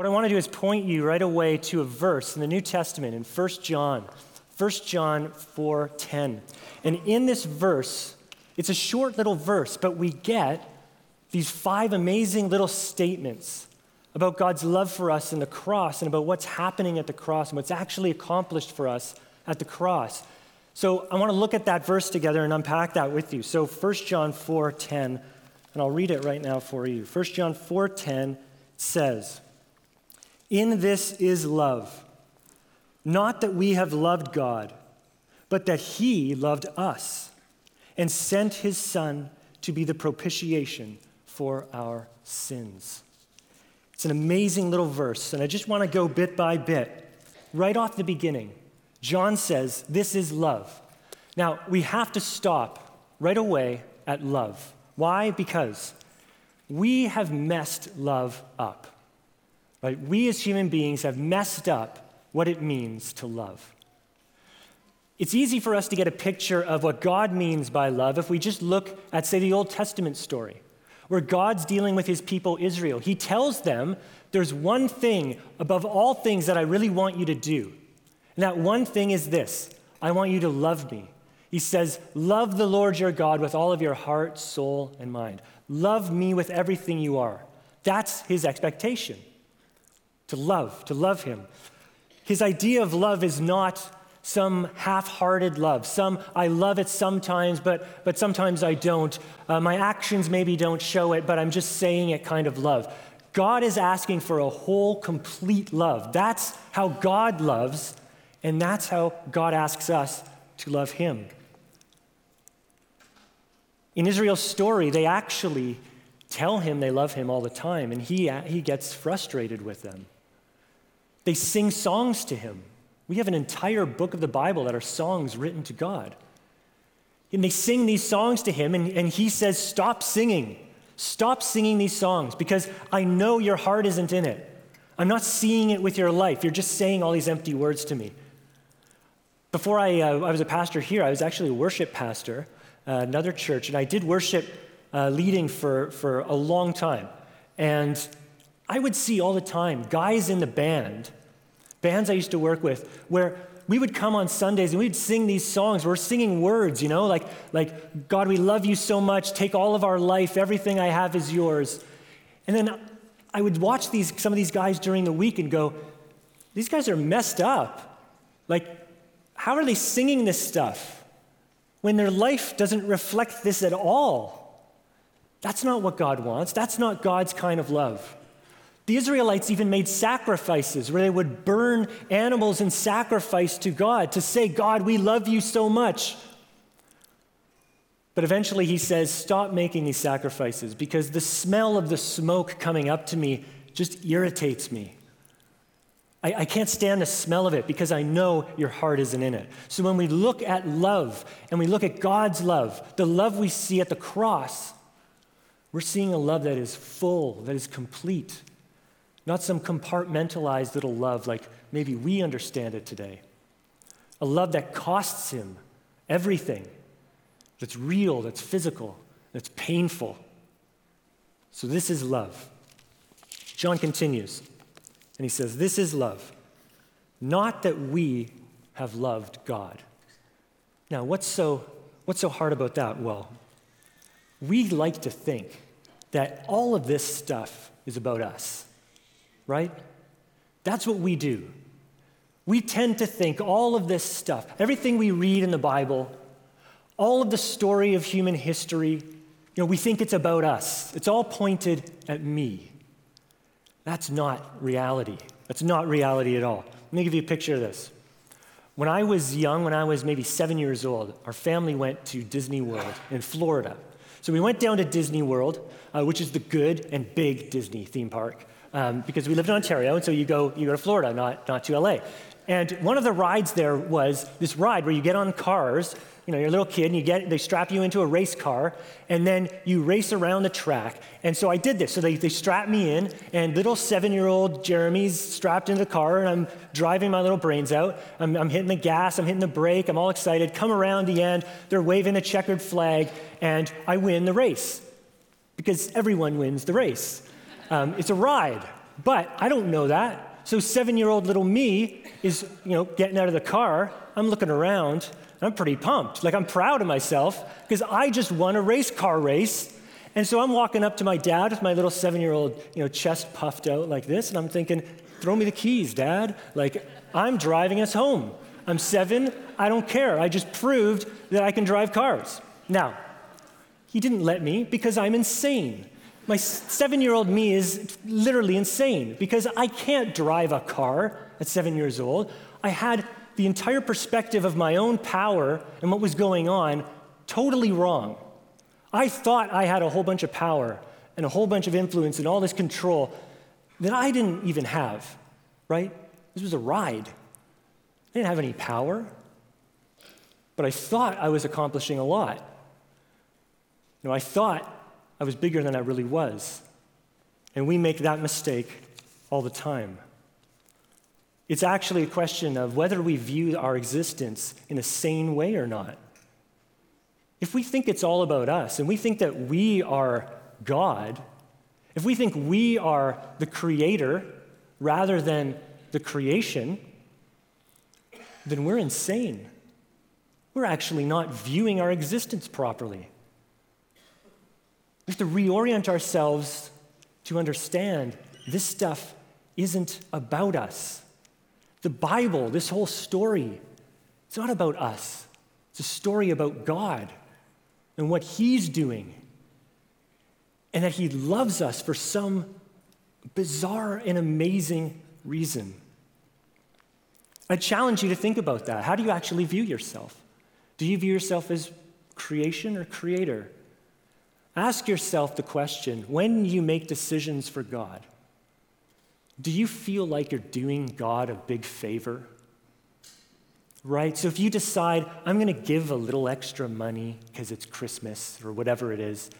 What I want to do is point you right away to a verse in the New Testament in 1 John, 1 John 4:10. And in this verse, it's a short little verse, but we get these five amazing little statements about God's love for us in the cross and about what's happening at the cross and what's actually accomplished for us at the cross. So I want to look at that verse together and unpack that with you. So 1 John 4:10, and I'll read it right now for you. 1 John 4:10 says, "In this is love, not that we have loved God, but that he loved us and sent his son to be the propitiation for our sins." It's an amazing little verse, and I just want to go bit by bit. Right off the beginning, John says, This is love. Now, we have to stop right away at love. Why? Because we have messed love up. Right? We as human beings have messed up what it means to love. It's easy for us to get a picture of what God means by love if we just look at, say, the Old Testament story where God's dealing with his people Israel. He tells them, There's one thing above all things that I really want you to do. And that one thing is this I want you to love me. He says, Love the Lord your God with all of your heart, soul, and mind. Love me with everything you are. That's his expectation to love, to love him. His idea of love is not some half hearted love. Some, I love it sometimes, but, but sometimes I don't. Uh, my actions maybe don't show it, but I'm just saying it kind of love. God is asking for a whole, complete love. That's how God loves, and that's how God asks us to love Him. In Israel's story, they actually tell him they love him all the time, and he, he gets frustrated with them. They sing songs to him. We have an entire book of the Bible that are songs written to God. And they sing these songs to him, and, and he says, Stop singing. Stop singing these songs because I know your heart isn't in it. I'm not seeing it with your life. You're just saying all these empty words to me. Before I, uh, I was a pastor here, I was actually a worship pastor another church, and I did worship uh, leading for, for a long time. And I would see all the time guys in the band bands I used to work with, where we would come on Sundays and we'd sing these songs. We're singing words, you know, like, like, God, we love you so much. Take all of our life. Everything I have is yours. And then I would watch these, some of these guys during the week and go, these guys are messed up. Like, how are they singing this stuff when their life doesn't reflect this at all? That's not what God wants. That's not God's kind of love. The Israelites even made sacrifices where they would burn animals in sacrifice to God to say, God, we love you so much. But eventually he says, Stop making these sacrifices because the smell of the smoke coming up to me just irritates me. I, I, can't stand the smell of it because I know your heart isn't in it. So when we look at love and we look at God's love, the love we see at the cross, we're seeing a love that is full, that is complete. Not some compartmentalized little love like maybe we understand it today. A love that costs him everything, that's real, that's physical, that's painful. So, this is love. John continues, and he says, This is love, not that we have loved God. Now, what's so, what's so hard about that? Well, we like to think that all of this stuff is about us right? That's what we do. We tend to think all of this stuff, everything we read in the Bible, all of the story of human history, you know, we think it's about us. It's all pointed at me. That's not reality. That's not reality at all. Let me give you a picture of this. When I was young, when I was maybe seven years old, our family went to Disney World in Florida. So we went down to Disney World, uh, which is the good and big Disney theme park um, because we lived in Ontario, and so you go, you go to Florida, not, not to LA. And one of the rides there was this ride where you get on cars, you know, you're a little kid, and you get, they strap you into a race car, and then you race around the track. And so I did this. So they, they strapped me in, and little seven year old Jeremy's strapped into the car, and I'm driving my little brains out. I'm, I'm hitting the gas, I'm hitting the brake, I'm all excited. Come around the end, they're waving a checkered flag, and I win the race because everyone wins the race. Um, it's a ride, But I don't know that. So seven year old little me is, you know, getting out of the car. I'm looking around. I'm pretty pumped. Like I'm proud of myself because I just won a race car race. And so I'm walking up to my dad with my little seven year old, you know, chest puffed out like this. And I'm thinking, throw me the keys, dad. Like I'm driving us home. I'm seven. I don't care. I just proved that I can drive cars. Now, he didn't let me because I'm insane. My seven year old me is literally insane because I can't drive a car at seven years old. I had the entire perspective of my own power and what was going on totally wrong. I thought I had a whole bunch of power and a whole bunch of influence and all this control that I didn't even have, right? This was a ride. I didn't have any power, but I thought I was accomplishing a lot. You know, I thought I was bigger than I really was. And we make that mistake all the time. It's actually a question of whether we view our existence in a sane way or not. If we think it's all about us and we think that we are God, if we think we are the creator rather than the creation, then we're insane. We're actually not viewing our existence properly. We have to reorient ourselves to understand this stuff isn't about us. The Bible, this whole story, it's not about us. It's a story about God and what He's doing, and that He loves us for some bizarre and amazing reason. I challenge you to think about that. How do you actually view yourself? Do you view yourself as creation or creator? Ask yourself the question when you make decisions for God, do you feel like you're doing God a big favor? Right? So if you decide, I'm going to give a little extra money because it's Christmas or whatever it is,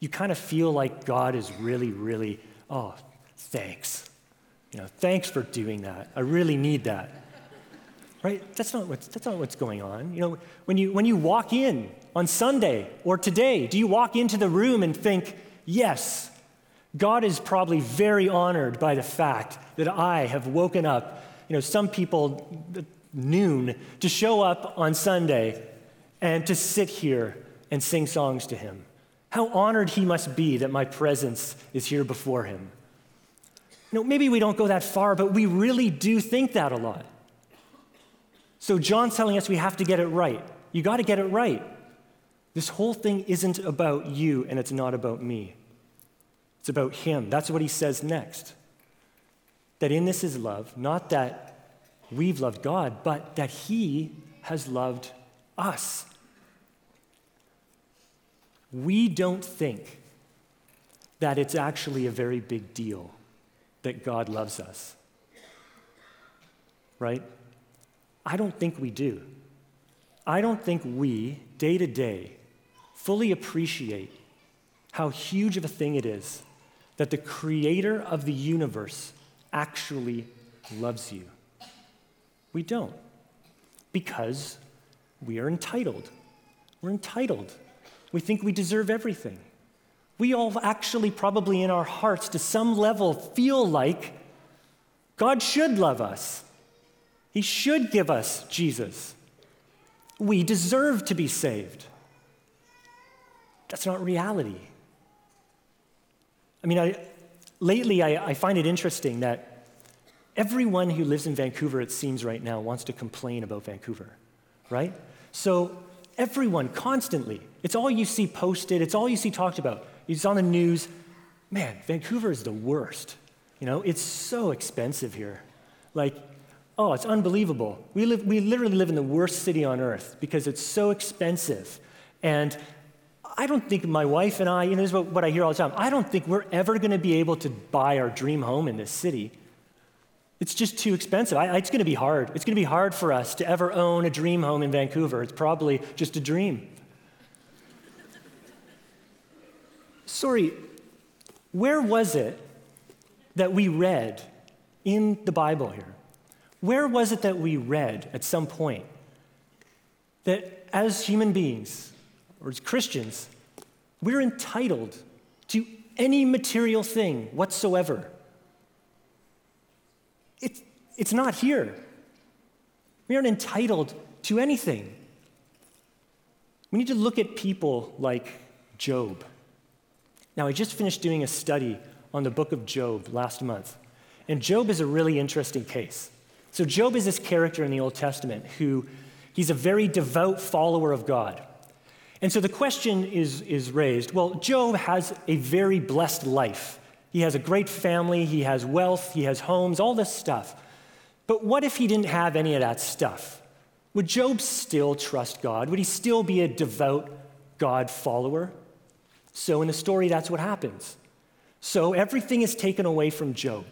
you kind of feel like God is really, really, oh, thanks. You know, thanks for doing that. I really need that right? That's not what's, that's not what's going on. You know, when you, when you walk in on Sunday or today, do you walk into the room and think, yes, God is probably very honored by the fact that I have woken up, you know, some people uh, noon to show up on Sunday and to sit here and sing songs to him. How honored he must be that my presence is here before him. You know, maybe we don't go that far, but we really do think that a lot. So John's telling us we have to get it right. You got to get it right. This whole thing isn't about you and it's not about me. It's about him. That's what he says next. That in this is love, not that we've loved God, but that he has loved us. We don't think that it's actually a very big deal that God loves us. Right? I don't think we do. I don't think we, day to day, fully appreciate how huge of a thing it is that the creator of the universe actually loves you. We don't. Because we are entitled. We're entitled. We think we deserve everything. We all actually, probably in our hearts, to some level, feel like God should love us. He should give us Jesus. We deserve to be saved. That's not reality. I mean, I, lately I, I find it interesting that everyone who lives in Vancouver, it seems right now, wants to complain about Vancouver, right? So everyone constantly, it's all you see posted, it's all you see talked about. It's on the news. Man, Vancouver is the worst. You know, it's so expensive here. Like, Oh, it's unbelievable. We, live, we literally live in the worst city on earth because it's so expensive. And I don't think my wife and I, you know, this is what, what I hear all the time, I don't think we're ever going to be able to buy our dream home in this city. It's just too expensive. I, it's going to be hard. It's going to be hard for us to ever own a dream home in Vancouver. It's probably just a dream. Sorry, where was it that we read in the Bible here where was it that we read at some point that as human beings or as Christians, we're entitled to any material thing whatsoever? It, it's not here. We aren't entitled to anything. We need to look at people like Job. Now, I just finished doing a study on the book of Job last month, and Job is a really interesting case. So, Job is this character in the Old Testament who he's a very devout follower of God. And so the question is, is raised well, Job has a very blessed life. He has a great family, he has wealth, he has homes, all this stuff. But what if he didn't have any of that stuff? Would Job still trust God? Would he still be a devout God follower? So in the story, that's what happens. So everything is taken away from Job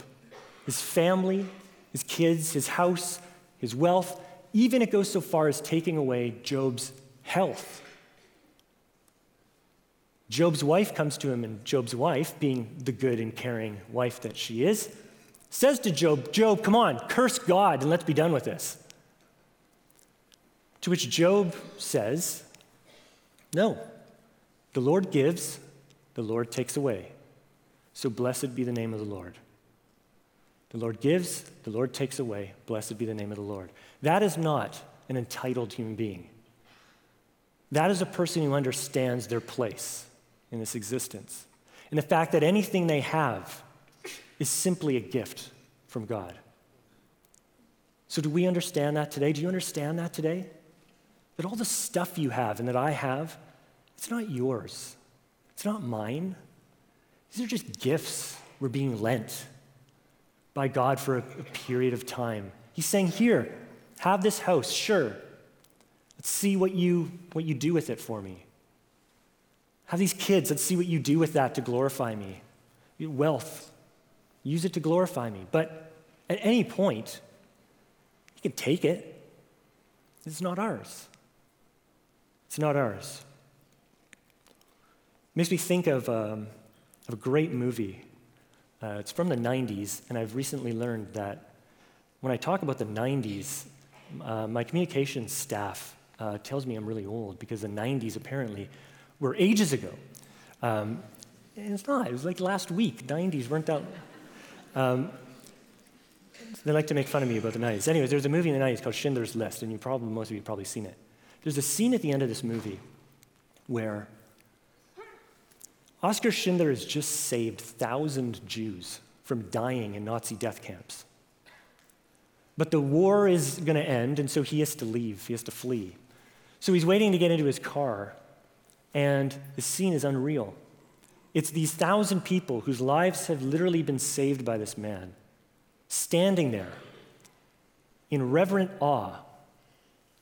his family, his kids, his house, his wealth. Even it goes so far as taking away Job's health. Job's wife comes to him, and Job's wife, being the good and caring wife that she is, says to Job, Job, come on, curse God and let's be done with this. To which Job says, No, the Lord gives, the Lord takes away. So blessed be the name of the Lord. The Lord gives, the Lord takes away. Blessed be the name of the Lord. That is not an entitled human being. That is a person who understands their place in this existence. And the fact that anything they have is simply a gift from God. So, do we understand that today? Do you understand that today? That all the stuff you have and that I have, it's not yours, it's not mine. These are just gifts we're being lent by God for a, a period of time. He's saying, Here, have this house, sure. Let's see what you, what you do with it for me. Have these kids, let's see what you do with that to glorify me. Wealth, use it to glorify me. But at any point, you can take it. It's not ours. It's not ours. It makes me think of, um, of a great movie uh, it's from the 90s, and I've recently learned that when I talk about the 90s, uh, my communications staff uh, tells me I'm really old because the 90s apparently were ages ago. Um, it's not, it was like last week. 90s weren't that. Um, they like to make fun of me about the 90s. Anyways, there's a movie in the 90s called Schindler's List, and you probably, most of you probably seen it. There's a scene at the end of this movie where Oscar Schindler has just saved thousand Jews from dying in Nazi death camps. But the war is going to end, and so he has to leave, he has to flee. So he's waiting to get into his car, and the scene is unreal. It's these thousand people whose lives have literally been saved by this man, standing there in reverent awe,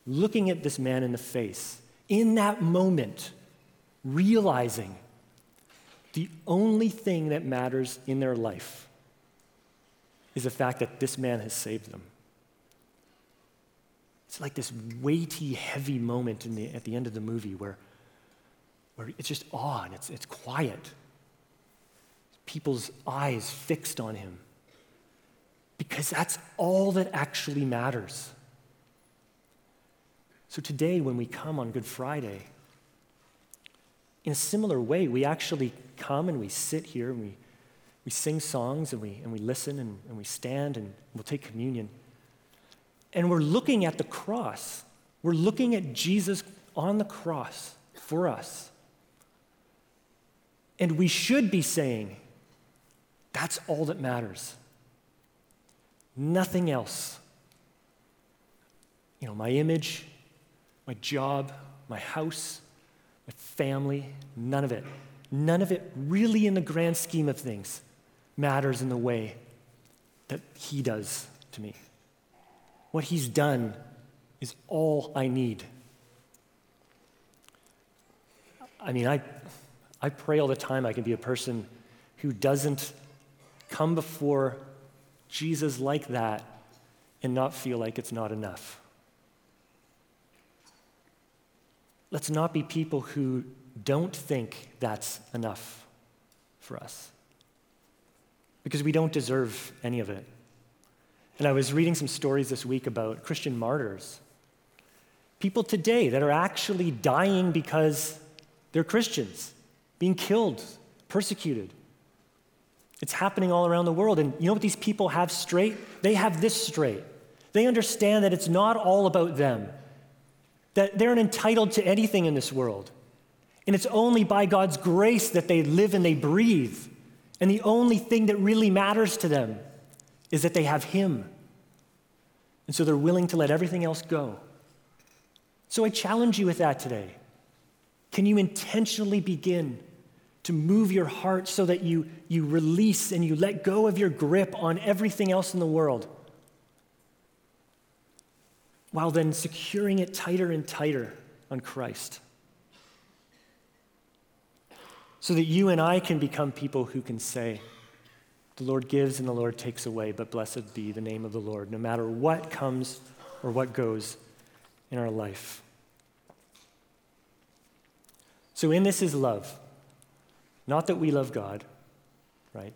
looking at this man in the face, in that moment, realizing the only thing that matters in their life is the fact that this man has saved them. It's like this weighty, heavy moment the, at the end of the movie where, where it's just awe and it's, it's quiet. People's eyes fixed on him. Because that's all that actually matters. So today, when we come on Good Friday, in a similar way, we actually come and we sit here and we, we sing songs and we, and we listen and, and we stand and we'll take communion. And we're looking at the cross. We're looking at Jesus on the cross for us. And we should be saying, that's all that matters. Nothing else. You know, my image, my job, my house, my family, none of it none of it really, in the grand scheme of things, matters in the way that He does to me. What He's done is all I need. I mean, I, I pray all the time I can be a person who doesn't come before Jesus like that and not feel like it's not enough. Let's not be people who don't think that's enough for us because we don't deserve any of it. And I was reading some stories this week about Christian martyrs. People today that are actually dying because they're Christians, being killed, persecuted. It's happening all around the world. And you know what these people have straight? They have this straight. They understand that it's not all about them, that they're entitled to anything in this world. And it's only by God's grace that they live and they breathe. And the only thing that really matters to them is that they have Him. And so they're willing to let everything else go. So I challenge you with that today. Can you intentionally begin to move your heart so that you, you release and you let go of your grip on everything else in the world? While then securing it tighter and tighter on Christ so that you and I can become people who can say, The Lord gives and the Lord takes away, but blessed be the name of the Lord, no matter what comes or what goes in our life. So, in this is love. Not that we love God, right?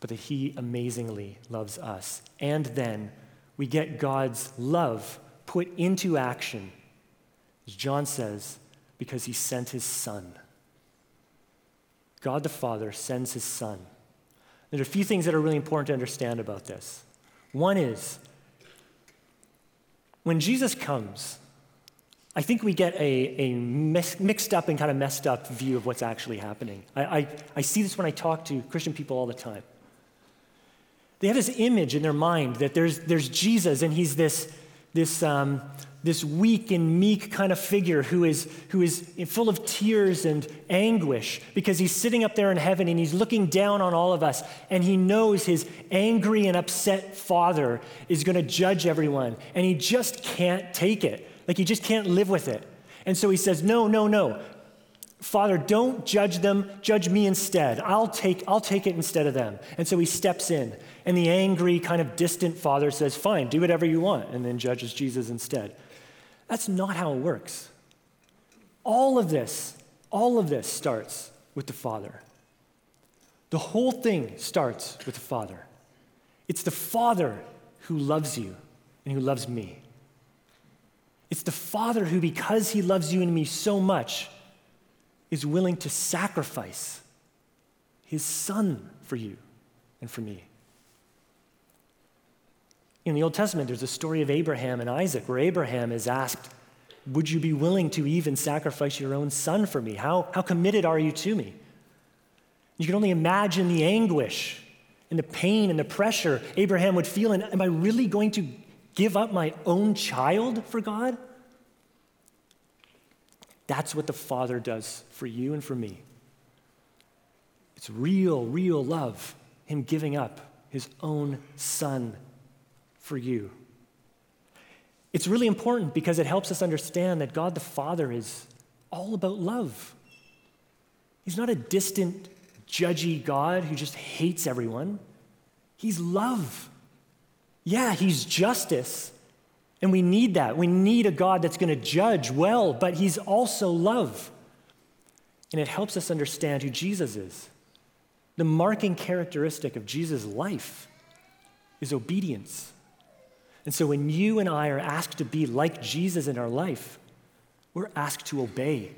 But that He amazingly loves us. And then we get God's love put into action, as John says, because He sent His Son. God the Father sends his Son. There are a few things that are really important to understand about this. One is, when Jesus comes, I think we get a, a mixed up and kind of messed up view of what's actually happening. I, I, I see this when I talk to Christian people all the time. They have this image in their mind that there's, there's Jesus and he's this, this, um, this weak and meek kind of figure who is, who is full of tears and anguish because he's sitting up there in heaven and he's looking down on all of us and he knows his angry and upset father is going to judge everyone and he just can't take it. Like he just can't live with it. And so he says, No, no, no. Father, don't judge them, judge me instead. I'll take, I'll take it instead of them. And so he steps in, and the angry, kind of distant father says, Fine, do whatever you want, and then judges Jesus instead. That's not how it works. All of this, all of this starts with the Father. The whole thing starts with the Father. It's the Father who loves you and who loves me. It's the Father who, because He loves you and me so much, is willing to sacrifice His Son for you and for me. In the Old Testament, there's a story of Abraham and Isaac where Abraham is asked, Would you be willing to even sacrifice your own son for me? How, how committed are you to me? You can only imagine the anguish and the pain and the pressure Abraham would feel. And am I really going to give up my own child for God? That's what the Father does for you and for me. It's real, real love, Him giving up His own Son for you. It's really important because it helps us understand that God the Father is all about love. He's not a distant, judgy God who just hates everyone. He's love. Yeah, He's justice. And we need that. We need a God that's going to judge well, but He's also love. And it helps us understand who Jesus is. The marking characteristic of Jesus' life is obedience. And so when you and I are asked to be like Jesus in our life, we're asked to obey.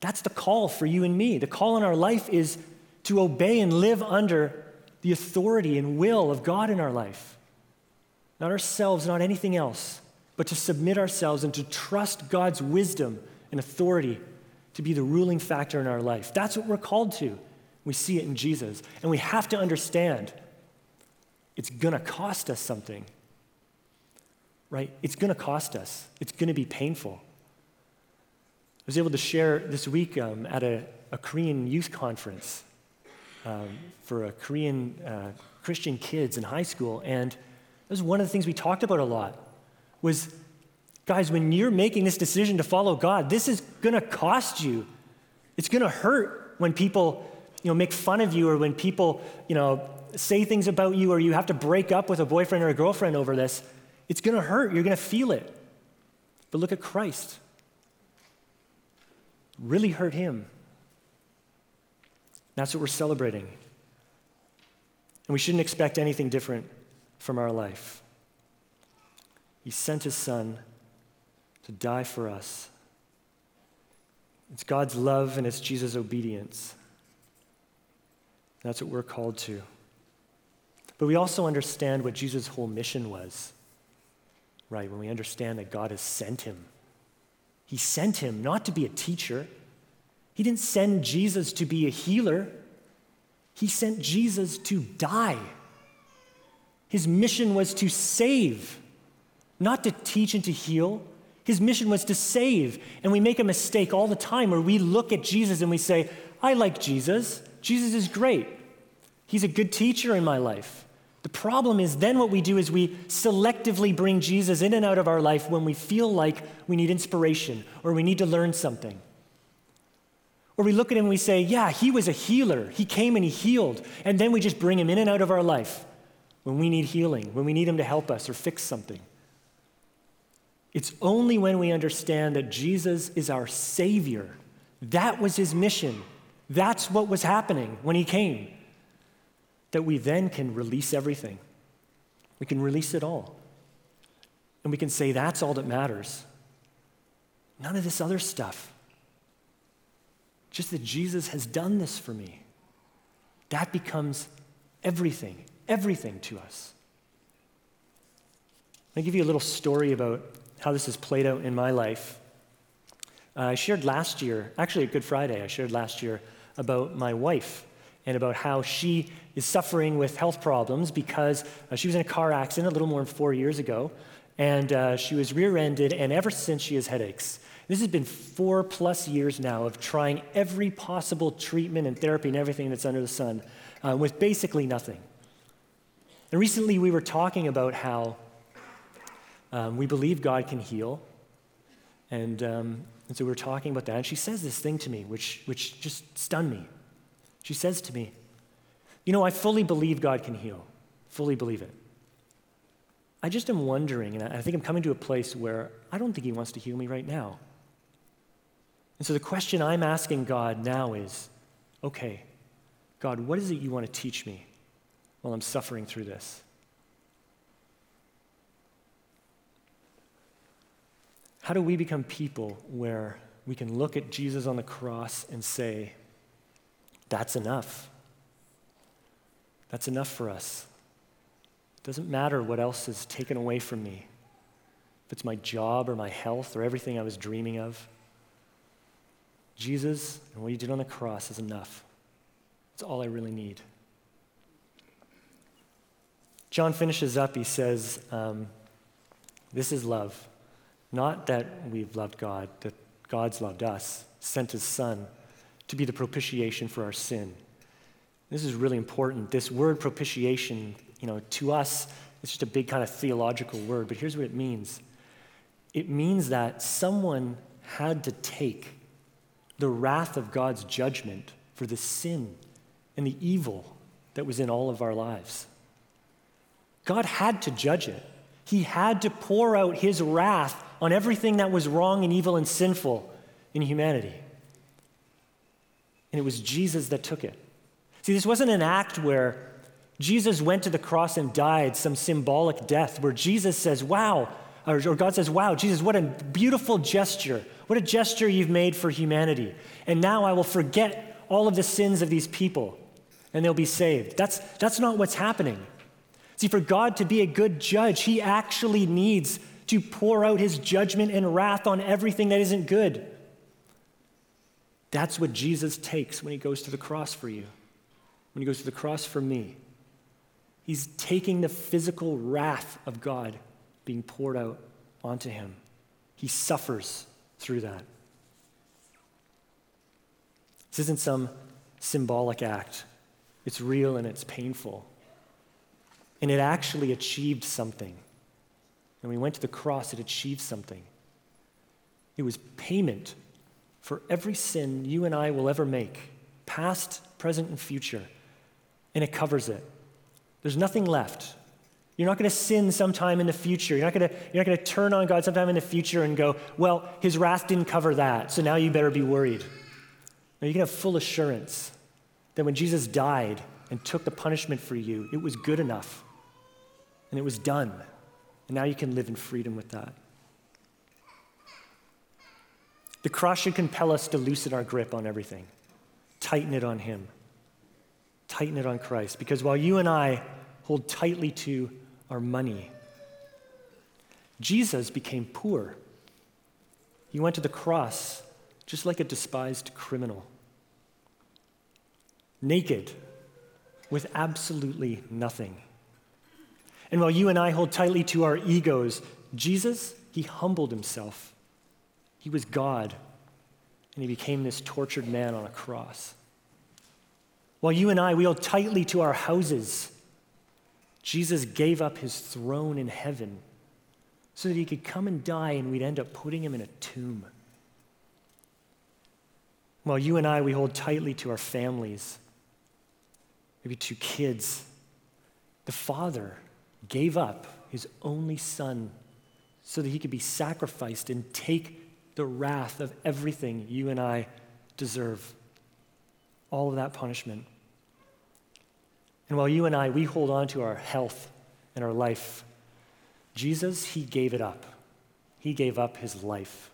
That's the call for you and me. The call in our life is to obey and live under the authority and will of God in our life. Not ourselves, not anything else, but to submit ourselves and to trust God's wisdom and authority to be the ruling factor in our life. That's what we're called to. We see it in Jesus. And we have to understand it's going to cost us something. Right? It's going to cost us, it's going to be painful. I was able to share this week um, at a, a, Korean youth conference um, for a Korean uh, Christian kids in high school, and that was one of the things we talked about a lot. Was guys, when you're making this decision to follow God, this is going to cost you. It's going to hurt when people, you know, make fun of you or when people, you know, say things about you or you have to break up with a boyfriend or a girlfriend over this, it's going to hurt. You're going to feel it. But look at Christ. Really hurt him. That's what we're celebrating. And we shouldn't expect anything different from our life. He sent his son to die for us. It's God's love and it's Jesus' obedience That's what we're called to. But we also understand what Jesus' whole mission was, right? When we understand that God has sent him. He sent him not to be a teacher, He didn't send Jesus to be a healer, He sent Jesus to die. His mission was to save, not to teach and to heal. His mission was to save. And we make a mistake all the time where we look at Jesus and we say, I like Jesus. Jesus is great. He's a good teacher in my life. The problem is then what we do is we selectively bring Jesus in and out of our life when we feel like we need inspiration or we need to learn something. Or we look at him and we say, Yeah, he was a healer. He came and he healed. And then we just bring him in and out of our life when we need healing, when we need him to help us or fix something. It's only when we understand that Jesus is our Savior. That was his mission. That's what was happening when he came that we then can release everything. We can release it all. And we can say, that's all that matters. None of this other stuff. Just that Jesus has done this for me. That becomes everything, everything to us. I'll give you a little story about how this has played out in my life. Uh, I shared last year, actually at Good Friday, I shared last year about my wife and about how she is suffering with health problems because uh, she was in a car accident a little more than four years ago, and uh, she was rear ended, and ever since she has headaches. This has been four plus years now of trying every possible treatment and therapy and everything that's under the sun uh, with basically nothing. And recently we were talking about how um, we believe God can heal. And, um, and so we were talking about that. And she says this thing to me, which, which just stunned me. She says to me, You know, I fully believe God can heal, fully believe it. I just am wondering, and I think I'm coming to a place where I don't think He wants to heal me right now. And so the question I'm asking God now is okay, God, what is it you want to teach me while I'm suffering through this? How do we become people where we can look at Jesus on the cross and say, that's enough. That's enough for us. It doesn't matter what else is taken away from me. If it's my job or my health or everything I was dreaming of. Jesus and what he did on the cross is enough. It's all I really need. John finishes up, he says, um, This is love. Not that we've loved God, that God's loved us, sent his Son to be the propitiation for our sin. This is really important. This word propitiation, you know, to us, it's just a big kind of theological word, but here's what it means it means that someone had to take the wrath of God's judgment for the sin and the evil that was in all of our lives. God had to judge it. He had to pour out his wrath on everything that was wrong and evil and sinful in humanity and it was Jesus that took it. See, this wasn't an act where Jesus went to the cross and died, some symbolic death, where Jesus says, Wow, or, God says, Wow, Jesus, what a beautiful gesture. What a gesture you've made for humanity. And now I will forget all of the sins of these people and they'll be saved. That's, that's not what's happening. See, for God to be a good judge, he actually needs to pour out his judgment and wrath on everything that isn't good. That's what Jesus takes when he goes to the cross for you, when he goes to the cross for me. He's taking the physical wrath of God being poured out onto him. He suffers through that. This isn't some symbolic act, it's real and it's painful. And it actually achieved something. And when we went to the cross, it achieved something. It was payment for every sin you and I will ever make, past, present, and future. And it covers it. There's nothing left. You're not going to sin sometime in the future. You're not going to, you're not going to turn on God sometime in the future and go, well, his wrath didn't cover that, so now you better be worried. No, you can have full assurance that when Jesus died and took the punishment for you, it was good enough and it was done. And now you can live in freedom with that. The cross should compel us to loosen our grip on everything, tighten it on Him, tighten it on Christ. Because while you and I hold tightly to our money, Jesus became poor. He went to the cross just like a despised criminal, naked, with absolutely nothing. And while you and I hold tightly to our egos, Jesus, he humbled himself. He was God, and he became this tortured man on a cross. While you and I, we hold tightly to our houses, Jesus gave up his throne in heaven so that he could come and die and we'd end up putting him in a tomb. While you and I, we hold tightly to our families, maybe two kids, the Father gave up his only Son so that he could be sacrificed and take the wrath of everything you and I deserve. All of that punishment. And while you and I, we hold on to our health and our life, Jesus, he gave it up. He gave up his life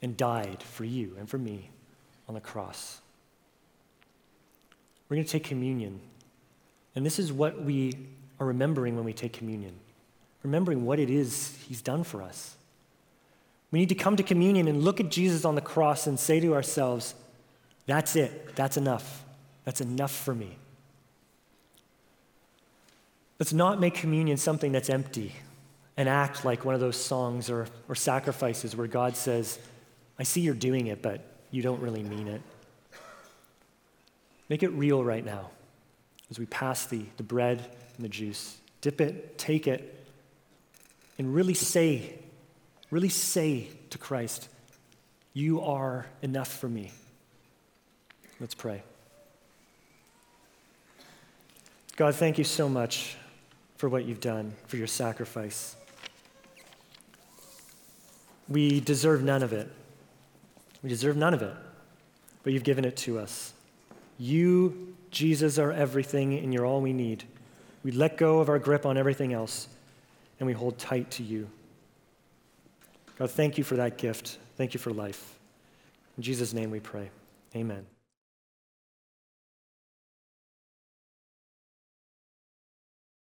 and died for you and for me on the cross. We're going to take communion. And this is what we are remembering when we take communion, remembering what it is he's done for us. We need to come to communion and look at Jesus on the cross and say to ourselves, That's it. That's enough. That's enough for me. Let's not make communion something that's empty and act like one of those songs or, or sacrifices where God says, I see you're doing it, but you don't really mean it. Make it real right now as we pass the, the bread and the juice. Dip it, take it, and really say, really say to Christ, You are enough for me. Let's pray. God, thank you so much for what you've done, for your sacrifice. We deserve none of it. We deserve none of it, but you've given it to us. You, Jesus, are everything, and you're all we need. We let go of our grip on everything else, and we hold tight to you. God, thank you for that gift. Thank you for life. In Jesus' name we pray. Amen.